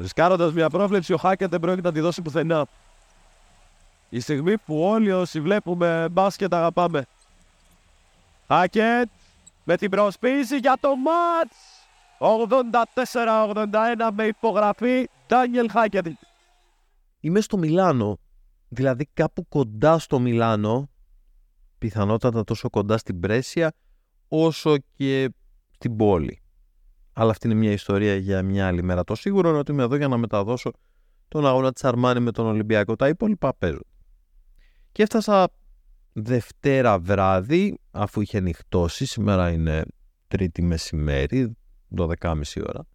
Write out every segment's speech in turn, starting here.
Ρισκάροντας μια πρόβλεψη, ο Χάκετ δεν πρόκειται να τη δώσει πουθενά. Η στιγμή που όλοι όσοι βλέπουμε μπάσκετ αγαπάμε. Χάκετ με την προσποίηση για το μάτς. 84-81 με υπογραφή Daniel Χάκετ. Είμαι στο Μιλάνο, δηλαδή κάπου κοντά στο Μιλάνο, πιθανότατα τόσο κοντά στην Πρέσια, όσο και στην πόλη. Αλλά αυτή είναι μια ιστορία για μια άλλη μέρα. Το σίγουρο είναι ότι είμαι εδώ για να μεταδώσω τον αγώνα της Αρμάνη με τον Ολυμπιακό. Τα υπόλοιπα παίζω. Και έφτασα Δευτέρα βράδυ, αφού είχε νυχτώσει, σήμερα είναι τρίτη μεσημέρι, 12.30 ώρα,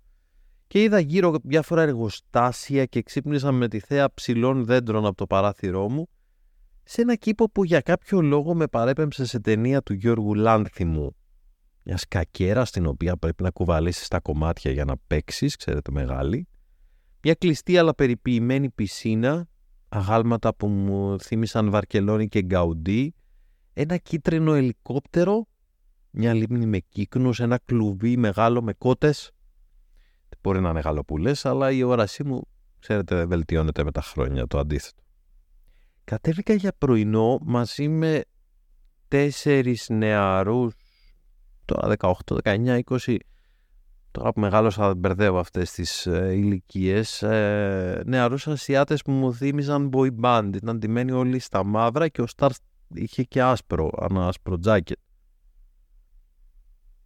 και είδα γύρω διάφορα εργοστάσια και ξύπνησα με τη θέα ψηλών δέντρων από το παράθυρό μου σε ένα κήπο που για κάποιο λόγο με παρέπεμψε σε ταινία του Γιώργου Λάνθιμου. Μιας σκακέρα στην οποία πρέπει να κουβαλήσεις τα κομμάτια για να παίξεις, ξέρετε μεγάλη. Μια κλειστή αλλά περιποιημένη πισίνα, αγάλματα που μου θύμισαν Βαρκελόνη και Γκαουντί, ένα κίτρινο ελικόπτερο, μια λίμνη με κύκνους, ένα κλουβί μεγάλο με κότες. Μπορεί να είναι γαλοπούλες, αλλά η όρασή μου, ξέρετε, βελτιώνεται με τα χρόνια, το αντίθετο. Κατέβηκα για πρωινό μαζί με τέσσερις νεαρούς, τώρα 18, 19, 20, τώρα που μεγάλωσα μπερδεύω αυτές τις ε, ηλικίες, ε, νεαρούς Ασιάτες που μου θύμιζαν boy band, ήταν ντυμένοι όλοι στα μαύρα και ο Stars είχε και άσπρο, ένα άσπρο τζάκετ.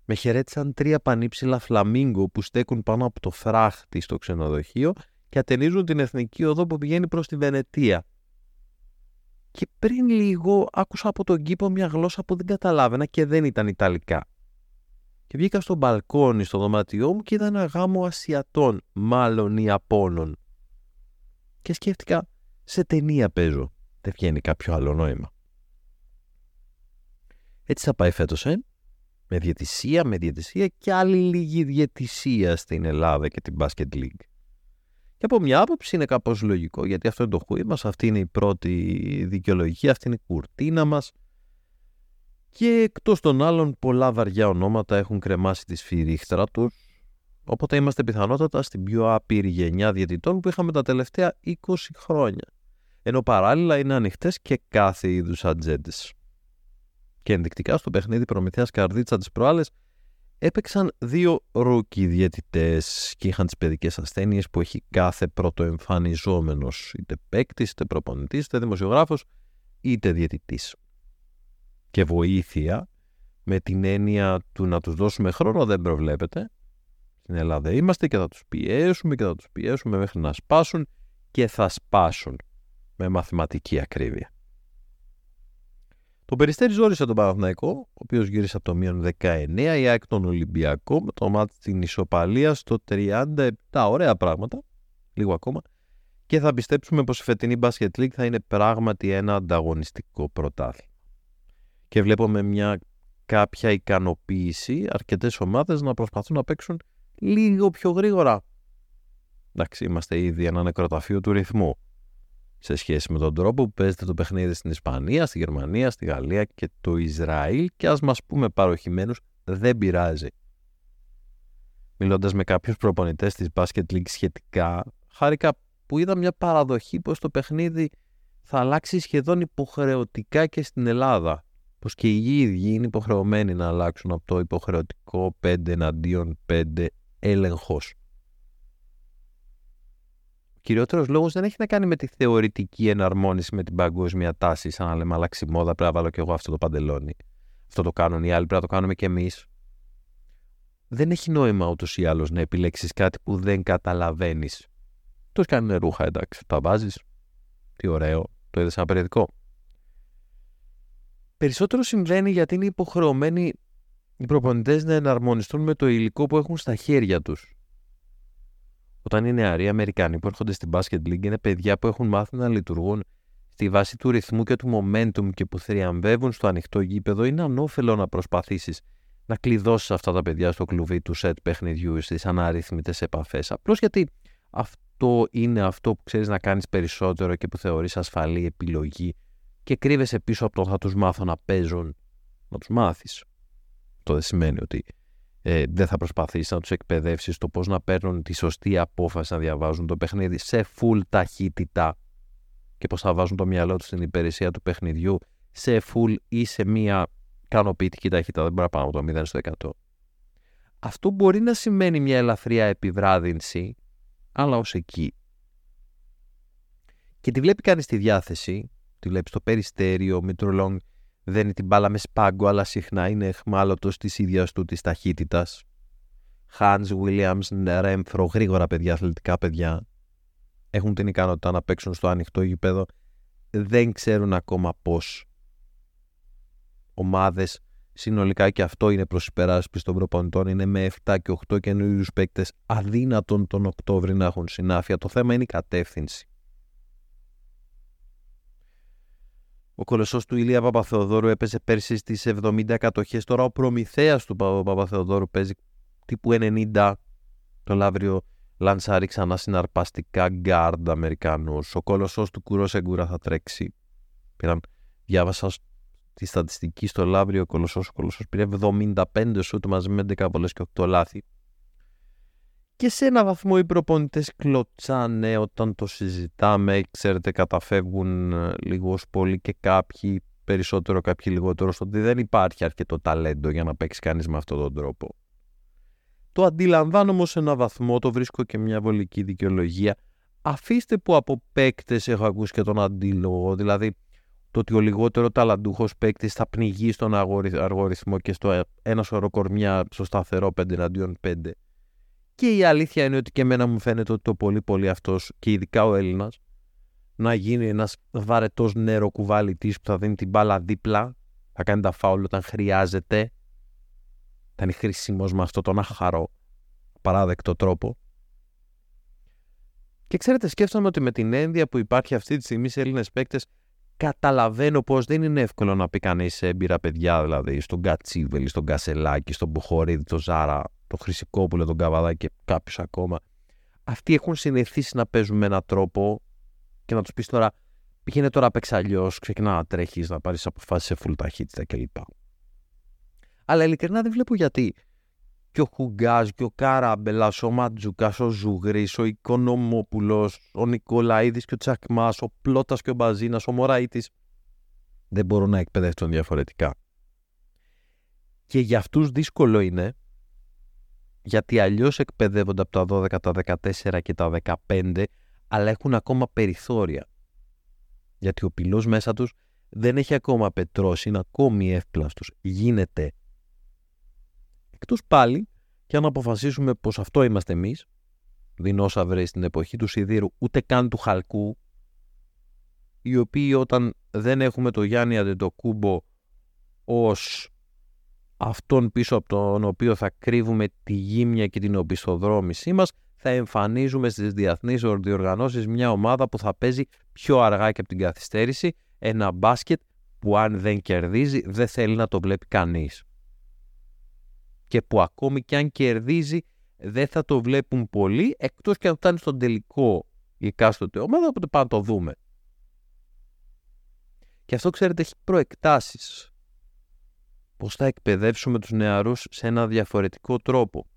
Με χαιρέτησαν τρία πανύψηλα φλαμίγκο που στέκουν πάνω από το φράχτη στο ξενοδοχείο και ατενίζουν την εθνική οδό που πηγαίνει προς τη Βενετία. Και πριν λίγο άκουσα από τον κήπο μια γλώσσα που δεν καταλάβαινα και δεν ήταν Ιταλικά. Και βγήκα στο μπαλκόνι στο δωμάτιό μου και είδα ένα γάμο Ασιατών, μάλλον Ιαπώνων. Και σκέφτηκα, σε ταινία παίζω. Δεν βγαίνει κάποιο άλλο νόημα. Έτσι θα πάει φέτος, ε. Με διαιτησία, με διαιτησία και άλλη λίγη διαιτησία στην Ελλάδα και την Basket League. Και από μια άποψη είναι κάπως λογικό, γιατί αυτό είναι το χούι μας, αυτή είναι η πρώτη δικαιολογία, αυτή είναι η κουρτίνα μας. Και εκτός των άλλων, πολλά βαριά ονόματα έχουν κρεμάσει τη σφυρίχτρα τους, οπότε είμαστε πιθανότατα στην πιο άπειρη γενιά διαιτητών που είχαμε τα τελευταία 20 χρόνια. Ενώ παράλληλα είναι ανοιχτές και κάθε είδους ατζέντες. Και ενδεικτικά στο παιχνίδι Προμηθέας Καρδίτσα της προάλλες έπαιξαν δύο rookie διαιτητές και είχαν τις παιδικές ασθένειες που έχει κάθε πρωτοεμφανιζόμενος, είτε παίκτης, είτε προπονητής, είτε δημοσιογράφος, είτε διαιτητής. Και βοήθεια με την έννοια του να τους δώσουμε χρόνο δεν προβλέπεται. Στην Ελλάδα είμαστε και θα τους πιέσουμε και θα τους πιέσουμε μέχρι να σπάσουν και θα σπάσουν με μαθηματική ακρίβεια. Το Περιστέρι ζόρισε τον Παναθηναϊκό, ο οποίος γύρισε από το μείον 19, η ΑΕΚ τον Ολυμπιακό, με το μάτι στην ισοπαλίας στο 37. Ωραία πράγματα, λίγο ακόμα. Και θα πιστέψουμε πως η φετινή Basket League θα είναι πράγματι ένα ανταγωνιστικό πρωτάθλημα. Και βλέπουμε μια κάποια ικανοποίηση αρκετές ομάδες να προσπαθούν να παίξουν λίγο πιο γρήγορα. Εντάξει, είμαστε ήδη ένα νεκροταφείο του ρυθμού σε σχέση με τον τρόπο που παίζεται το παιχνίδι στην Ισπανία, στη Γερμανία, στη Γαλλία και το Ισραήλ και ας μας πούμε παροχημένους δεν πειράζει. Μιλώντας με κάποιους προπονητές της Basket League σχετικά, χάρηκα που είδα μια παραδοχή πως το παιχνίδι θα αλλάξει σχεδόν υποχρεωτικά και στην Ελλάδα. Πως και οι ίδιοι είναι υποχρεωμένοι να αλλάξουν από το υποχρεωτικό 5 εναντίον 5 έλεγχος κυριότερος λόγος δεν έχει να κάνει με τη θεωρητική εναρμόνιση με την παγκόσμια τάση. Σαν να λέμε αλλάξει μόδα, πρέπει να βάλω και εγώ αυτό το παντελόνι. Αυτό το κάνουν οι άλλοι, πρέπει να το κάνουμε και εμείς. Δεν έχει νόημα ούτως ή άλλως να επιλέξεις κάτι που δεν καταλαβαίνεις. Τους κάνουν ρούχα, εντάξει. Τα βάζεις. Τι ωραίο. Το είδες ένα περιοδικό. Περισσότερο συμβαίνει γιατί είναι υποχρεωμένοι οι προπονητές να εναρμονιστούν με το υλικό που έχουν στα χέρια τους όταν οι νεαροί Αμερικάνοι που έρχονται στην Basket League είναι παιδιά που έχουν μάθει να λειτουργούν στη βάση του ρυθμού και του momentum και που θριαμβεύουν στο ανοιχτό γήπεδο, είναι ανώφελο να προσπαθήσεις να κλειδώσεις αυτά τα παιδιά στο κλουβί του σετ παιχνιδιού στις αναρρύθμιτες επαφές. Απλώς γιατί αυτό είναι αυτό που ξέρεις να κάνεις περισσότερο και που θεωρείς ασφαλή επιλογή και κρύβεσαι πίσω από το θα τους μάθω να παίζουν, να τους μάθεις. Αυτό δεν σημαίνει ότι ε, δεν θα προσπαθήσεις να τους εκπαιδεύσεις το πώς να παίρνουν τη σωστή απόφαση να διαβάζουν το παιχνίδι σε full ταχύτητα και πώς θα βάζουν το μυαλό τους στην υπηρεσία του παιχνιδιού σε full ή σε μία ικανοποιητική ταχύτητα, δεν μπορεί να πάμε από το 0 στο 100. Αυτό μπορεί να σημαίνει μια ελαφριά επιβράδυνση, αλλά ως εκεί. Και τη βλέπει κανείς στη διάθεση, τη βλέπεις στο περιστέριο, Μητρολόγ δεν είναι την μπάλα μες σπάγκο, αλλά συχνά είναι εχμάλωτος της ίδιας του της ταχύτητας. Hans Williams, Ρέμφρο, γρήγορα παιδιά, αθλητικά παιδιά, έχουν την ικανότητα να παίξουν στο ανοιχτό γήπεδο, δεν ξέρουν ακόμα πώς ομάδες συνολικά και αυτό είναι προς υπεράσπιση των προπονητών είναι με 7 και 8 καινούριους παίκτες αδύνατον τον Οκτώβρη να έχουν συνάφεια. Το θέμα είναι η κατεύθυνση. Ο κολοσσός του Ηλία Παπαθεοδόρου έπαιζε πέρσι στις 70 κατοχές. Τώρα ο προμηθέας του Παπαθεοδόρου παίζει τύπου 90. Το Λαύριο λανσάρει ξανά συναρπαστικά γκαρντ Αμερικανούς. Ο κολοσσός του Κούρο Σεγκούρα θα τρέξει. Πήραν, διάβασα τη στατιστική στο Λαύριο ο Κολοσσός. Ο Κολοσσός πήρε 75 σούτ μαζί με 11 βολές και 8 λάθη. Και σε ένα βαθμό οι προπονητές κλωτσάνε όταν το συζητάμε. Ξέρετε, καταφεύγουν ε, λίγο πολύ και κάποιοι περισσότερο, κάποιοι λιγότερο, στο ότι δεν υπάρχει αρκετό ταλέντο για να παίξει κανείς με αυτόν τον τρόπο. Το αντιλαμβάνω όμως σε ένα βαθμό, το βρίσκω και μια βολική δικαιολογία. Αφήστε που από παίκτες έχω ακούσει και τον αντίλογο, δηλαδή το ότι ο λιγότερο ταλαντούχος παίκτης θα πνιγεί στον αργοριθμό και στο ένα σωρό κορμιά στο σταθερό 5 εναντίον 5. Και η αλήθεια είναι ότι και εμένα μου φαίνεται ότι το πολύ πολύ αυτός και ειδικά ο Έλληνας να γίνει ένας βαρετός νερό κουβάλιτη που θα δίνει την μπάλα δίπλα, θα κάνει τα φάουλ όταν χρειάζεται. Θα είναι χρήσιμος με αυτό τον αχαρό, παράδεκτο τρόπο. Και ξέρετε, σκέφτομαι ότι με την ένδια που υπάρχει αυτή τη στιγμή σε Έλληνες παίκτες, καταλαβαίνω πως δεν είναι εύκολο να πει κανείς σε έμπειρα παιδιά, δηλαδή στον Κατσίβελη, στον Κασελάκη, στον Μποχορίδη, τον Ζάρα, τον Χρυσικόπουλο, τον Καβαδάκη και κάποιους ακόμα. Αυτοί έχουν συνηθίσει να παίζουν με έναν τρόπο και να τους πεις τώρα πήγαινε τώρα παίξε αλλιώς, ξεκινά να τρέχεις, να πάρεις αποφάσεις σε full ταχύτητα κλπ. Αλλά ειλικρινά δεν βλέπω γιατί και ο Χουγκάζ και ο Καράμπελας, ο Ματζούκα, ο Ζουγρής, ο Οικονομόπουλος, ο Νικολαίδης και ο Τσακμάς, ο Πλότα και ο Μπαζίνας, ο Μωραΐτης δεν μπορούν να εκπαιδευτούν διαφορετικά. Και για αυτούς δύσκολο είναι, γιατί αλλιώς εκπαιδεύονται από τα 12, τα 14 και τα 15, αλλά έχουν ακόμα περιθώρια. Γιατί ο πυλός μέσα τους δεν έχει ακόμα πετρώσει, είναι ακόμη εύπλαστος. Γίνεται Εκτός πάλι και αν αποφασίσουμε πως αυτό είμαστε εμείς, δεινόσαυροι στην εποχή του σιδήρου, ούτε καν του χαλκού, οι οποίοι όταν δεν έχουμε το Γιάννη Αντετοκούμπο ως αυτόν πίσω από τον οποίο θα κρύβουμε τη γύμνια και την οπισθοδρόμησή μας, θα εμφανίζουμε στις διεθνείς διοργανώσεις μια ομάδα που θα παίζει πιο αργά και από την καθυστέρηση, ένα μπάσκετ που αν δεν κερδίζει δεν θέλει να το βλέπει κανείς και που ακόμη και αν κερδίζει δεν θα το βλέπουν πολύ εκτός και αν φτάνει στον τελικό η εκάστοτε ομάδα, οπότε πάμε να το δούμε. Και αυτό ξέρετε έχει προεκτάσεις. Πώς θα εκπαιδεύσουμε τους νεαρούς σε ένα διαφορετικό τρόπο.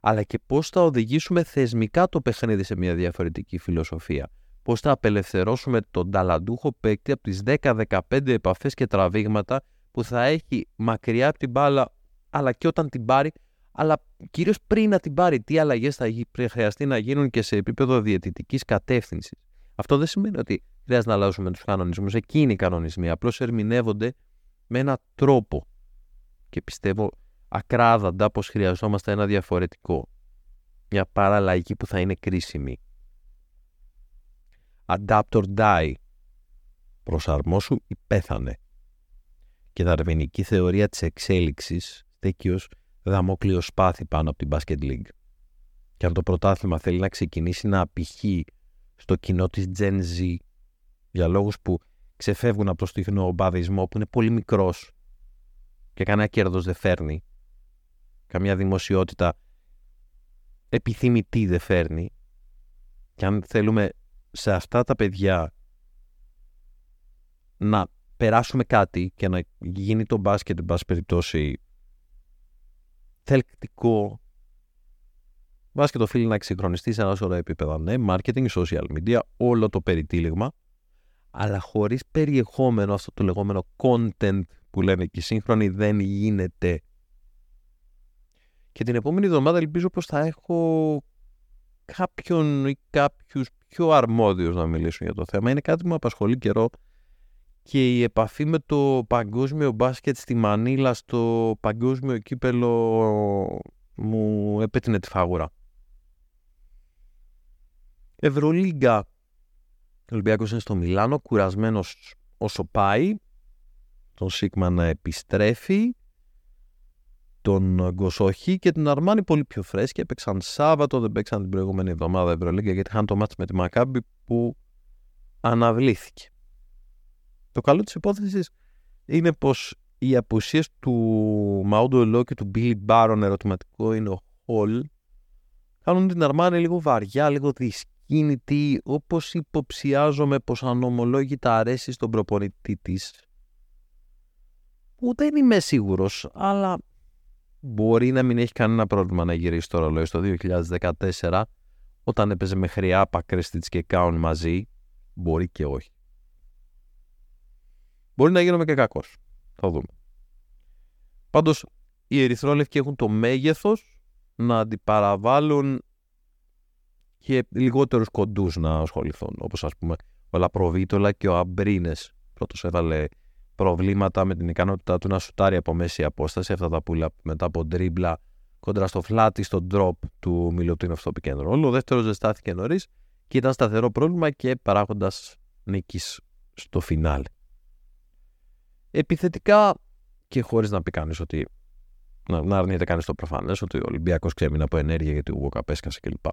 Αλλά και πώς θα οδηγήσουμε θεσμικά το παιχνίδι σε μια διαφορετική φιλοσοφία. Πώς θα απελευθερώσουμε τον ταλαντούχο παίκτη από τις 10-15 επαφές και τραβήγματα που θα έχει μακριά από την μπάλα, αλλά και όταν την πάρει, αλλά κυρίως πριν να την πάρει, τι αλλαγές θα χρειαστεί να γίνουν και σε επίπεδο διαιτητικής κατεύθυνσης. Αυτό δεν σημαίνει ότι χρειάζεται να αλλάζουμε τους κανονισμούς. Εκείνοι οι κανονισμοί απλώς ερμηνεύονται με έναν τρόπο. Και πιστεύω ακράδαντα πως χρειαζόμαστε ένα διαφορετικό. Μια παραλλαγή που θα είναι κρίσιμη. Adapt or die. Προσαρμόσου ή πέθανε και δαρβενική θεωρία της εξέλιξης στέκει ως δαμόκλειο σπάθη πάνω από την Basket League. Και αν το πρωτάθλημα θέλει να ξεκινήσει να απηχεί στο κοινό της Gen Z για λόγους που ξεφεύγουν από το στιγνό μπαδισμό που είναι πολύ μικρός και κανένα κέρδος δεν φέρνει, καμιά δημοσιότητα επιθυμητή δεν φέρνει και αν θέλουμε σε αυτά τα παιδιά να περάσουμε κάτι και να γίνει το μπάσκετ, εν πάση περιπτώσει, θελκτικό. Βάζει και το φίλο να εξυγχρονιστεί σε ένα σωρό επίπεδα. Ναι, marketing, social media, όλο το περιτύλιγμα, αλλά χωρίς περιεχόμενο αυτό το λεγόμενο content που λένε και οι σύγχρονοι δεν γίνεται. Και την επόμενη εβδομάδα ελπίζω πως θα έχω κάποιον ή κάποιους πιο αρμόδιους να μιλήσουν για το θέμα. Είναι κάτι που με απασχολεί καιρό και η επαφή με το παγκόσμιο μπάσκετ στη Μανίλα στο παγκόσμιο κύπελο μου έπετεινε τη φάγουρα. Ευρωλίγκα. Ο Ολυμπιακός είναι στο Μιλάνο, κουρασμένος όσο πάει. Τον Σίγμα να επιστρέφει. Τον Γκοσοχή και την Αρμάνη πολύ πιο φρέσκια. Έπαιξαν Σάββατο, δεν παίξαν την προηγούμενη εβδομάδα Ευρωλίγκα γιατί είχαν το μάτς με τη Μακάμπη που αναβλήθηκε. Το καλό της υπόθεσης είναι πως οι απουσίες του Μαούντο Ελό και του Μπίλι Μπάρον ερωτηματικό είναι ο Χολ κάνουν την Αρμάνη λίγο βαριά, λίγο δυσκίνητη όπως υποψιάζομαι πως ανομολόγητα αρέσει στον προπονητή της. Που δεν είμαι σίγουρος αλλά μπορεί να μην έχει κανένα πρόβλημα να γυρίσει το ρολόι. Στο 2014 όταν έπαιζε με χρειά Πακρέστιτς και Κάουν μαζί μπορεί και όχι Μπορεί να γίνομαι και κακός. Θα δούμε. Πάντως, οι ερυθρόλευκοι έχουν το μέγεθος να αντιπαραβάλουν και λιγότερους κοντούς να ασχοληθούν. Όπως ας πούμε ο Λαπροβίτολα και ο Αμπρίνες. Πρώτος έβαλε προβλήματα με την ικανότητά του να σουτάρει από μέση απόσταση. Αυτά τα πουλα μετά από ντρίμπλα κόντρα στο φλάτι, στο drop του Μιλωτίνου στο pick Ο δεύτερος ζεστάθηκε νωρίς και ήταν σταθερό πρόβλημα και παράγοντας νίκης στο φινάλε επιθετικά και χωρίς να πει κανείς ότι να, να αρνείται κανείς το προφανές ότι ο Ολυμπιακός ξέμεινε από ενέργεια γιατί ο Γουόκα πέσκασε κλπ.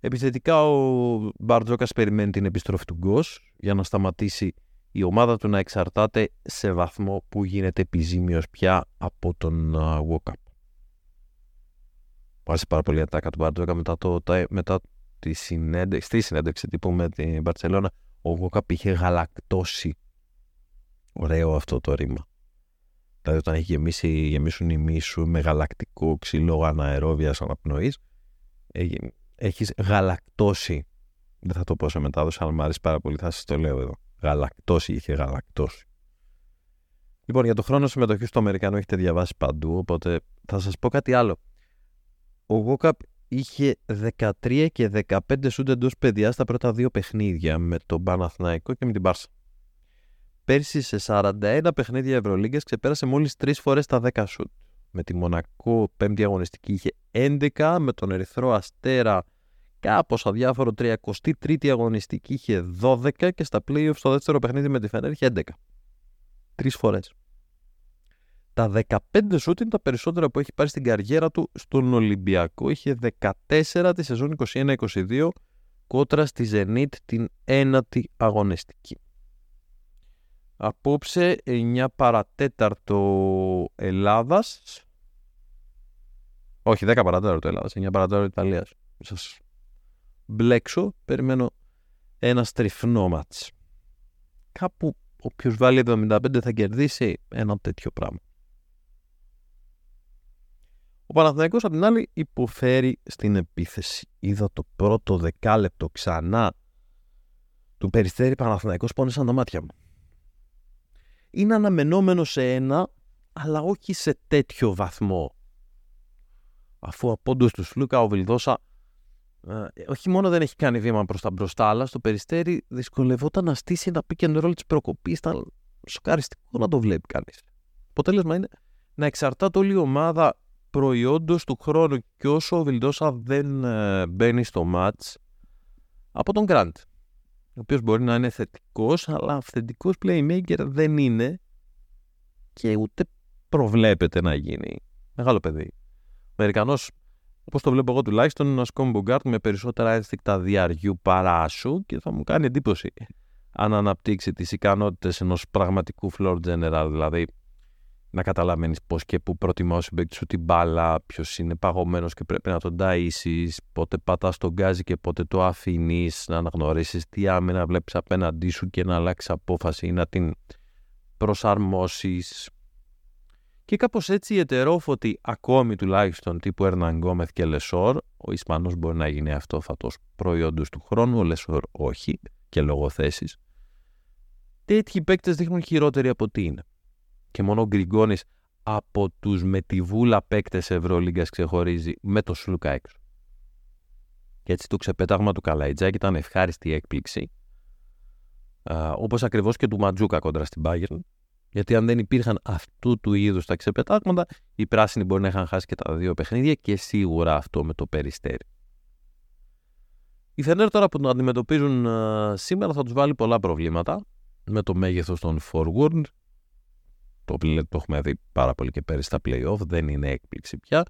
Επιθετικά ο Μπαρτζόκας περιμένει την επιστροφή του Γκος για να σταματήσει η ομάδα του να εξαρτάται σε βαθμό που γίνεται επιζήμιος πια από τον Γουόκα. Βάζει πάρα πολύ ατάκα του Μπαρτζόκα μετά, το, μετά τη συνέντευξη, στη συνέντευξη τύπου με την Μπαρτσελώνα. Ο Γουόκαπ είχε γαλακτώσει Ωραίο αυτό το ρήμα. Δηλαδή όταν έχει γεμίσει, γεμίσουν οι μίσου με γαλακτικό ξύλο αναερόβια αναπνοή, έχει γαλακτώσει. Δεν θα το πω σε μετάδοση, αλλά μου αρέσει πάρα πολύ, θα σας το λέω εδώ. Γαλακτώσει, είχε γαλακτώσει. Λοιπόν, για το χρόνο συμμετοχής στο Αμερικανό έχετε διαβάσει παντού, οπότε θα σας πω κάτι άλλο. Ο Γόκαπ είχε 13 και 15 σούντ εντός παιδιάς στα πρώτα δύο παιχνίδια με τον Παναθναϊκό και με την Πάρσα. Πέρσι σε 41 παιχνίδια Ευρωλίγκες ξεπέρασε μόλις 3 φορές τα 10 σουτ. Με τη Μονακό πέμπτη αγωνιστική είχε 11, με τον Ερυθρό Αστέρα κάπως αδιάφορο 33η αγωνιστική είχε 12 και στα playoffs στο δεύτερο παιχνίδι με τη Φενέρ είχε 11. Τρεις φορές. Τα 15 σουτ είναι τα περισσότερα που έχει πάρει στην καριέρα του στον Ολυμπιακό. Είχε 14 τη σεζόν 21-22 κότρα στη Zenit την ένατη αγωνιστική. Απόψε 9 παρατέταρτο Ελλάδας. Όχι, 10 παρατέταρτο Ελλάδας, 9 παρατέταρτο Ιταλίας. Σας μπλέξω, περιμένω ένα στριφνό μάτς. Κάπου όποιος βάλει 75 θα κερδίσει ένα τέτοιο πράγμα. Ο Παναθηναϊκός απ' την άλλη υποφέρει στην επίθεση. Είδα το πρώτο δεκάλεπτο ξανά του Περιστέρη Παναθηναϊκός πόνεσαν τα μάτια μου είναι αναμενόμενο σε ένα, αλλά όχι σε τέτοιο βαθμό. Αφού από του Σλούκα ο Βιλδόσα ε, όχι μόνο δεν έχει κάνει βήμα προς τα μπροστά, αλλά στο περιστέρι δυσκολευόταν να στήσει ένα pick and roll της προκοπής. Ήταν σοκαριστικό να το βλέπει κανείς. Αποτέλεσμα είναι να εξαρτάται όλη η ομάδα προϊόντος του χρόνου και όσο ο Βιλδόσα δεν ε, μπαίνει στο match από τον Γκραντ ο οποίος μπορεί να είναι θετικός, αλλά αυθεντικός playmaker δεν είναι και ούτε προβλέπεται να γίνει. Μεγάλο παιδί. Ο Αμερικανός, όπως το βλέπω εγώ τουλάχιστον, είναι ένας combo guard με περισσότερα ένστικτα διαριού παρά σου και θα μου κάνει εντύπωση αν αναπτύξει τις ικανότητες ενός πραγματικού floor general, δηλαδή να καταλαβαίνεις πώς και πού προτιμά ο συμπέκτη σου την μπάλα, ποιος είναι παγωμένος και πρέπει να τον ταΐσεις, πότε πατάς τον γκάζι και πότε το αφήνεις, να αναγνωρίσεις τι άμυνα βλέπεις απέναντί σου και να αλλάξεις απόφαση ή να την προσαρμόσεις. Και κάπως έτσι οι ετερόφωτοι, ακόμη τουλάχιστον τύπου Ερναν Γκόμεθ και Λεσόρ, ο Ισπανός μπορεί να γίνει αυτόφωτος προϊόντος του χρόνου, ο Λεσόρ όχι και λόγω θέσης. Τέτοιοι παίκτες δείχνουν χειρότεροι απ' ό,τι είναι. Και μόνο ο Γκριγκόνης από τους με τη βούλα παίκτες Ευρωλίγκας ξεχωρίζει με το Σλούκα έξω. Και έτσι το ξεπέταγμα του Καλαϊτζάκη ήταν ευχάριστη έκπληξη. Όπως ακριβώς και του Ματζούκα κόντρα στην Bayern. Γιατί αν δεν υπήρχαν αυτού του είδους τα ξεπετάγματα, οι πράσινοι μπορεί να είχαν χάσει και τα δύο παιχνίδια και σίγουρα αυτό με το περιστέρι. Οι Φενέρ τώρα που τον αντιμετωπίζουν σήμερα θα τους βάλει πολλά προβλήματα με το μέγεθος των forward. Το, το έχουμε δει πάρα πολύ και πέρυσι στα playoff, δεν είναι έκπληξη πια.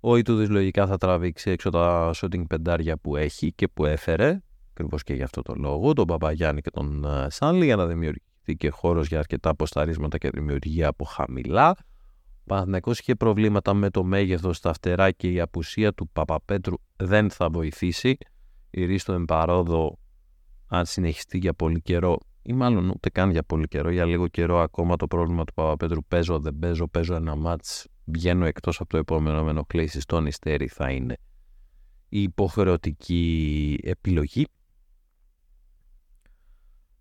Ο Ιτούδης λογικά θα τραβήξει έξω τα shooting πεντάρια που έχει και που έφερε, ακριβώς και για αυτό το λόγο, τον Παπαγιάννη και τον Σάνλι, για να δημιουργήσει και χώρος για αρκετά αποσταρίσματα και δημιουργία από χαμηλά. Ο Παναθηναϊκός είχε προβλήματα με το μέγεθος στα φτερά και η απουσία του Παπαπέτρου δεν θα βοηθήσει. Η Ρίστο Εμπαρόδο, αν συνεχιστεί για πολύ καιρό, ή μάλλον ούτε καν για πολύ καιρό, για λίγο καιρό ακόμα το πρόβλημα του Παπαπέτρου παίζω, δεν παίζω, παίζω ένα μάτς, βγαίνω εκτός από το επόμενο με ενοχλήσεις στον Ιστέρι θα είναι η υποχρεωτική επιλογή.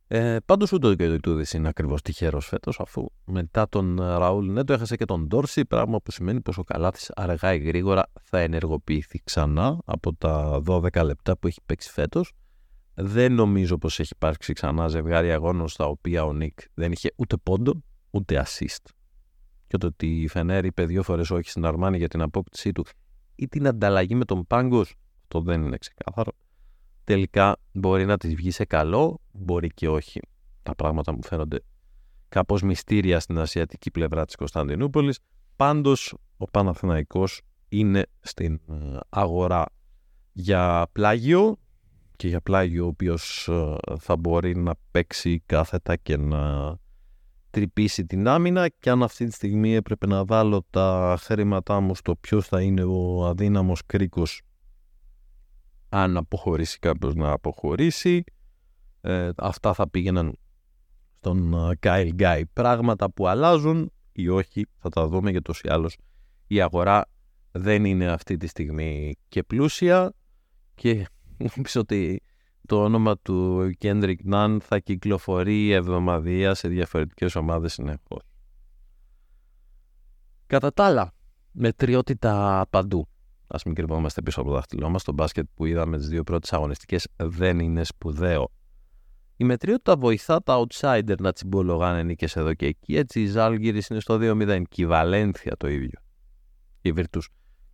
Ε, Πάντως ούτε ο Γκαϊτούδη είναι ακριβώς τυχερός φέτος, αφού μετά τον Ραούλ Νέτο έχασε και τον Ντόρση, πράγμα που σημαίνει πως ο Καλάθι αργά ή γρήγορα θα ενεργοποιηθεί ξανά από τα 12 λεπτά που έχει παίξει φέτος. Δεν νομίζω πως έχει υπάρξει ξανά ζευγάρι αγώνων στα οποία ο Νικ δεν είχε ούτε πόντο ούτε assist. Και το ότι η Φενέρ είπε δύο φορές όχι στην Αρμάνη για την απόκτησή του ή την ανταλλαγή με τον Πάγκος, αυτό δεν είναι ξεκάθαρο τελικά μπορεί να της βγει σε καλό, μπορεί και όχι. Τα πράγματα μου φαίνονται κάπως μυστήρια στην ασιατική πλευρά της Κωνσταντινούπολης. Πάντως ο Παναθηναϊκός είναι στην ε, αγορά για πλάγιο και για πλάγιο ο οποίος ε, θα μπορεί να παίξει κάθετα και να τρυπήσει την άμυνα και αν αυτή τη στιγμή έπρεπε να βάλω τα χρήματά μου στο ποιος θα είναι ο αδύναμος κρίκος αν αποχωρήσει κάποιος να αποχωρήσει. Ε, αυτά θα πήγαιναν στον Κάιλ ε, Γκάι. Πράγματα που αλλάζουν ή όχι θα τα δούμε για ή άλλως. Η αγορά δεν είναι αυτή τη στιγμή και πλούσια και νομίζω ότι το όνομα του Κέντρικ Ναν θα κυκλοφορεί εβδομαδιαία σε διαφορετικές ομάδες συνεχώς. Κατά τα άλλα, μετριότητα παντού. Α μην κρυβόμαστε πίσω από το δάχτυλό μας. Το μπάσκετ που είδαμε τις δύο πρώτες αγωνιστικές δεν είναι σπουδαίο. Η μετριότητα βοηθά τα outsider να τσιμπολογάνε νίκες εδώ και εκεί. Έτσι η Ζάλγκυρης είναι στο 2-0 και η Βαλένθια το ίδιο. Η Βίρτου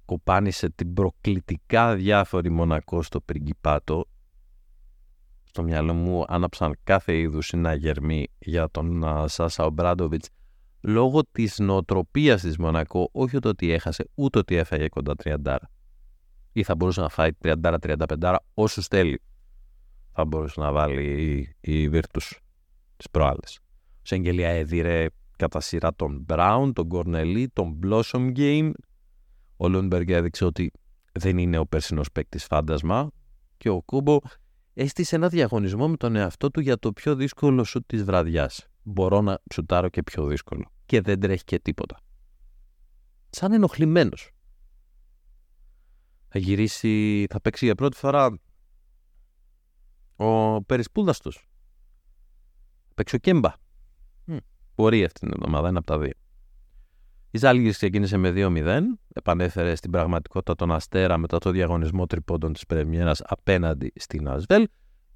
κοπάνισε την προκλητικά διάφορη Μονακό στο Πριγκιπάτο. Στο μυαλό μου άναψαν κάθε είδους συναγερμοί για τον Σάσα Ομπράντοβιτς λόγω της νοοτροπίας της Μονακό, όχι το ότι έχασε, ούτε ότι έφαγε κοντά 30. Ή θα μπορούσε να φάει 30-35 όσους θέλει. Θα μπορούσε να βάλει η, η Virtus τις προάλλες. Ο Σενγκέλια έδειρε κατά σειρά τον Brown, τον Κορνελί, τον Blossom Game. Ο Λούντμπεργκ έδειξε ότι δεν είναι ο περσινός παίκτης φάντασμα και ο Κούμπο έστησε ένα διαγωνισμό με τον εαυτό του για το πιο δύσκολο σουτ της βραδιάς μπορώ να σουτάρω και πιο δύσκολο. Και δεν τρέχει και τίποτα. Σαν ενοχλημένος. Θα γυρίσει, θα παίξει για πρώτη φορά ο Περισπούδαστος. Θα παίξει ο Κέμπα. Μπορεί αυτή την εβδομάδα, ένα από τα δύο. Η Ζάλγης ξεκίνησε με 2-0, επανέφερε στην πραγματικότητα τον Αστέρα μετά το διαγωνισμό τριπώντων της Πρεμιέρας απέναντι στην Ασβέλ,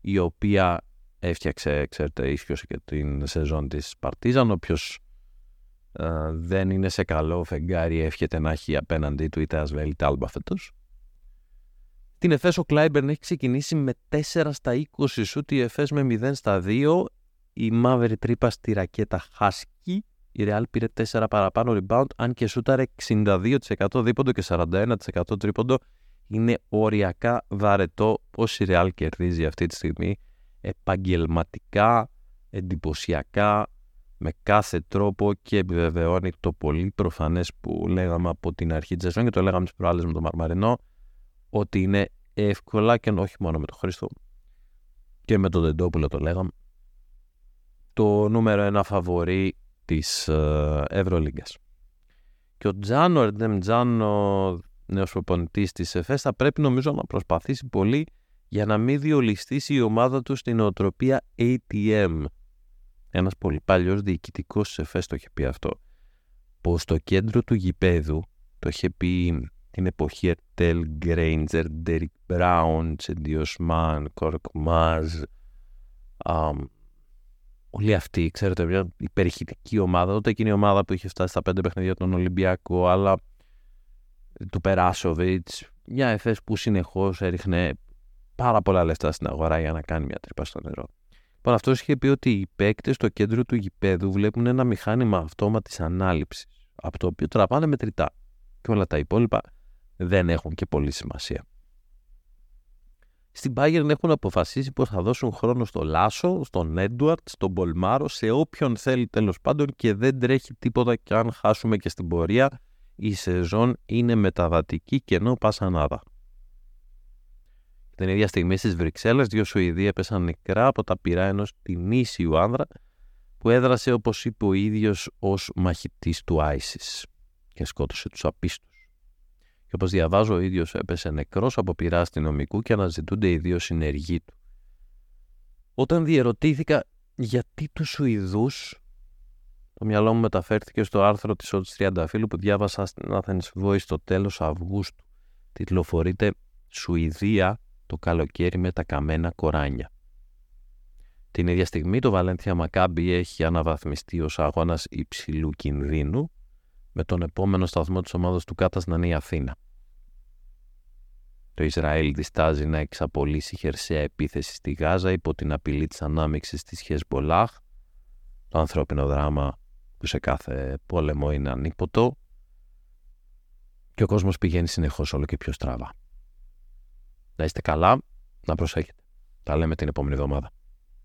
η οποία έφτιαξε, ξέρετε, ίσχυος και την σεζόν της Παρτίζαν. Όποιος ε, δεν είναι σε καλό φεγγάρι εύχεται να έχει απέναντί του είτε Ασβέλ είτε Άλμπα φέτος. Την Εφές ο Κλάιμπερν έχει ξεκινήσει με 4 στα 20 σούτ, η Εφές με 0 στα 2. Η μαύρη τρύπα στη ρακέτα χάσκει. Η Ρεάλ πήρε 4 παραπάνω rebound, αν και σούταρε 62% δίποντο και 41% τρίποντο. Είναι οριακά βαρετό πώς η Ρεάλ κερδίζει αυτή τη στιγμή. Επαγγελματικά, εντυπωσιακά, με κάθε τρόπο και επιβεβαιώνει το πολύ προφανές που λέγαμε από την αρχή της σεζόν και το λέγαμε τις προάλλες με τον Μαρμαρινό ότι είναι εύκολα και όχι μόνο με τον Χρήστο και με τον Δεντόπουλο το λέγαμε. Το νούμερο ένα φαβορή της ε, Ευρωλίγκας. Και ο Τζάνο Ερντεμ Τζάνο, νέος προπονητής της ΕΦΕΣ, θα πρέπει νομίζω να προσπαθήσει πολύ για να μην διολυστήσει η ομάδα του στην οτροπία ATM. Ένας πολύ παλιός διοικητικός της ΕΦΕΣ το είχε πει αυτό. Πως στο κέντρο του γηπέδου, το είχε πει την εποχή Ερτέλ Γκρέιντζερ, Ντέρικ Μπράουν, Τσεντιοσμάν, Κόρκ Μάζ, όλοι αυτοί, ξέρετε, μια υπερηχητική ομάδα. Τότε εκείνη η ομάδα που είχε φτάσει στα πέντε παιχνίδια τον Ολυμπιακό, αλλά του Περάσοβιτς, μια εφές που συνεχώς έριχνε πάρα πολλά λεφτά στην αγορά για να κάνει μια τρύπα στο νερό. Λοιπόν, αυτός είχε πει ότι οι παίκτες στο κέντρο του γηπέδου βλέπουν ένα μηχάνημα αυτόματης ανάληψης, από το οποίο τραβάνε μετρητά. Και όλα τα υπόλοιπα δεν έχουν και πολύ σημασία. Στην Bayern έχουν αποφασίσει πως θα δώσουν χρόνο στο Λάσο, στον Έντουαρτ, στον Πολμάρο, σε όποιον θέλει τέλος πάντων και δεν τρέχει τίποτα και αν χάσουμε και στην πορεία η σεζόν είναι μεταβατική και ενώ πασανάδα. Την ίδια στιγμή στις Βρυξέλλες δύο Σουηδοί έπεσαν νεκρά από τα πυρά ενός ίσιου άνδρα που έδρασε όπως είπε ο ίδιος ως μαχητής του Άισις και σκότωσε τους απίστους. Και όπως διαβάζω, ο ίδιος έπεσε νεκρός από πειρά αστυνομικού και αναζητούνται οι δύο συνεργοί του. Όταν διερωτήθηκα γιατί τους Σουηδούς, το μυαλό μου μεταφέρθηκε στο άρθρο της Ότση Τριανταφύλου που διάβασα στην Athens Voice στο τέλος Αυγούστου. Τιτλοφορείται Σουηδία το καλοκαίρι με τα καμένα κοράνια. Την ίδια στιγμή το Βαλένθια Μακάμπι έχει αναβαθμιστεί ως αγώνας υψηλού κινδύνου με τον επόμενο σταθμό της ομάδας του Κάτας να είναι η Αθήνα. Το Ισραήλ διστάζει να εξαπολύσει χερσαία επίθεση στη Γάζα υπό την απειλή της ανάμειξης της Χεσμολάχ, το ανθρώπινο δράμα που σε κάθε πόλεμο είναι ανίποτο και ο κόσμος πηγαίνει συνεχώς όλο και πιο στραβά. Να είστε καλά, να προσέχετε. Τα λέμε την επόμενη εβδομάδα.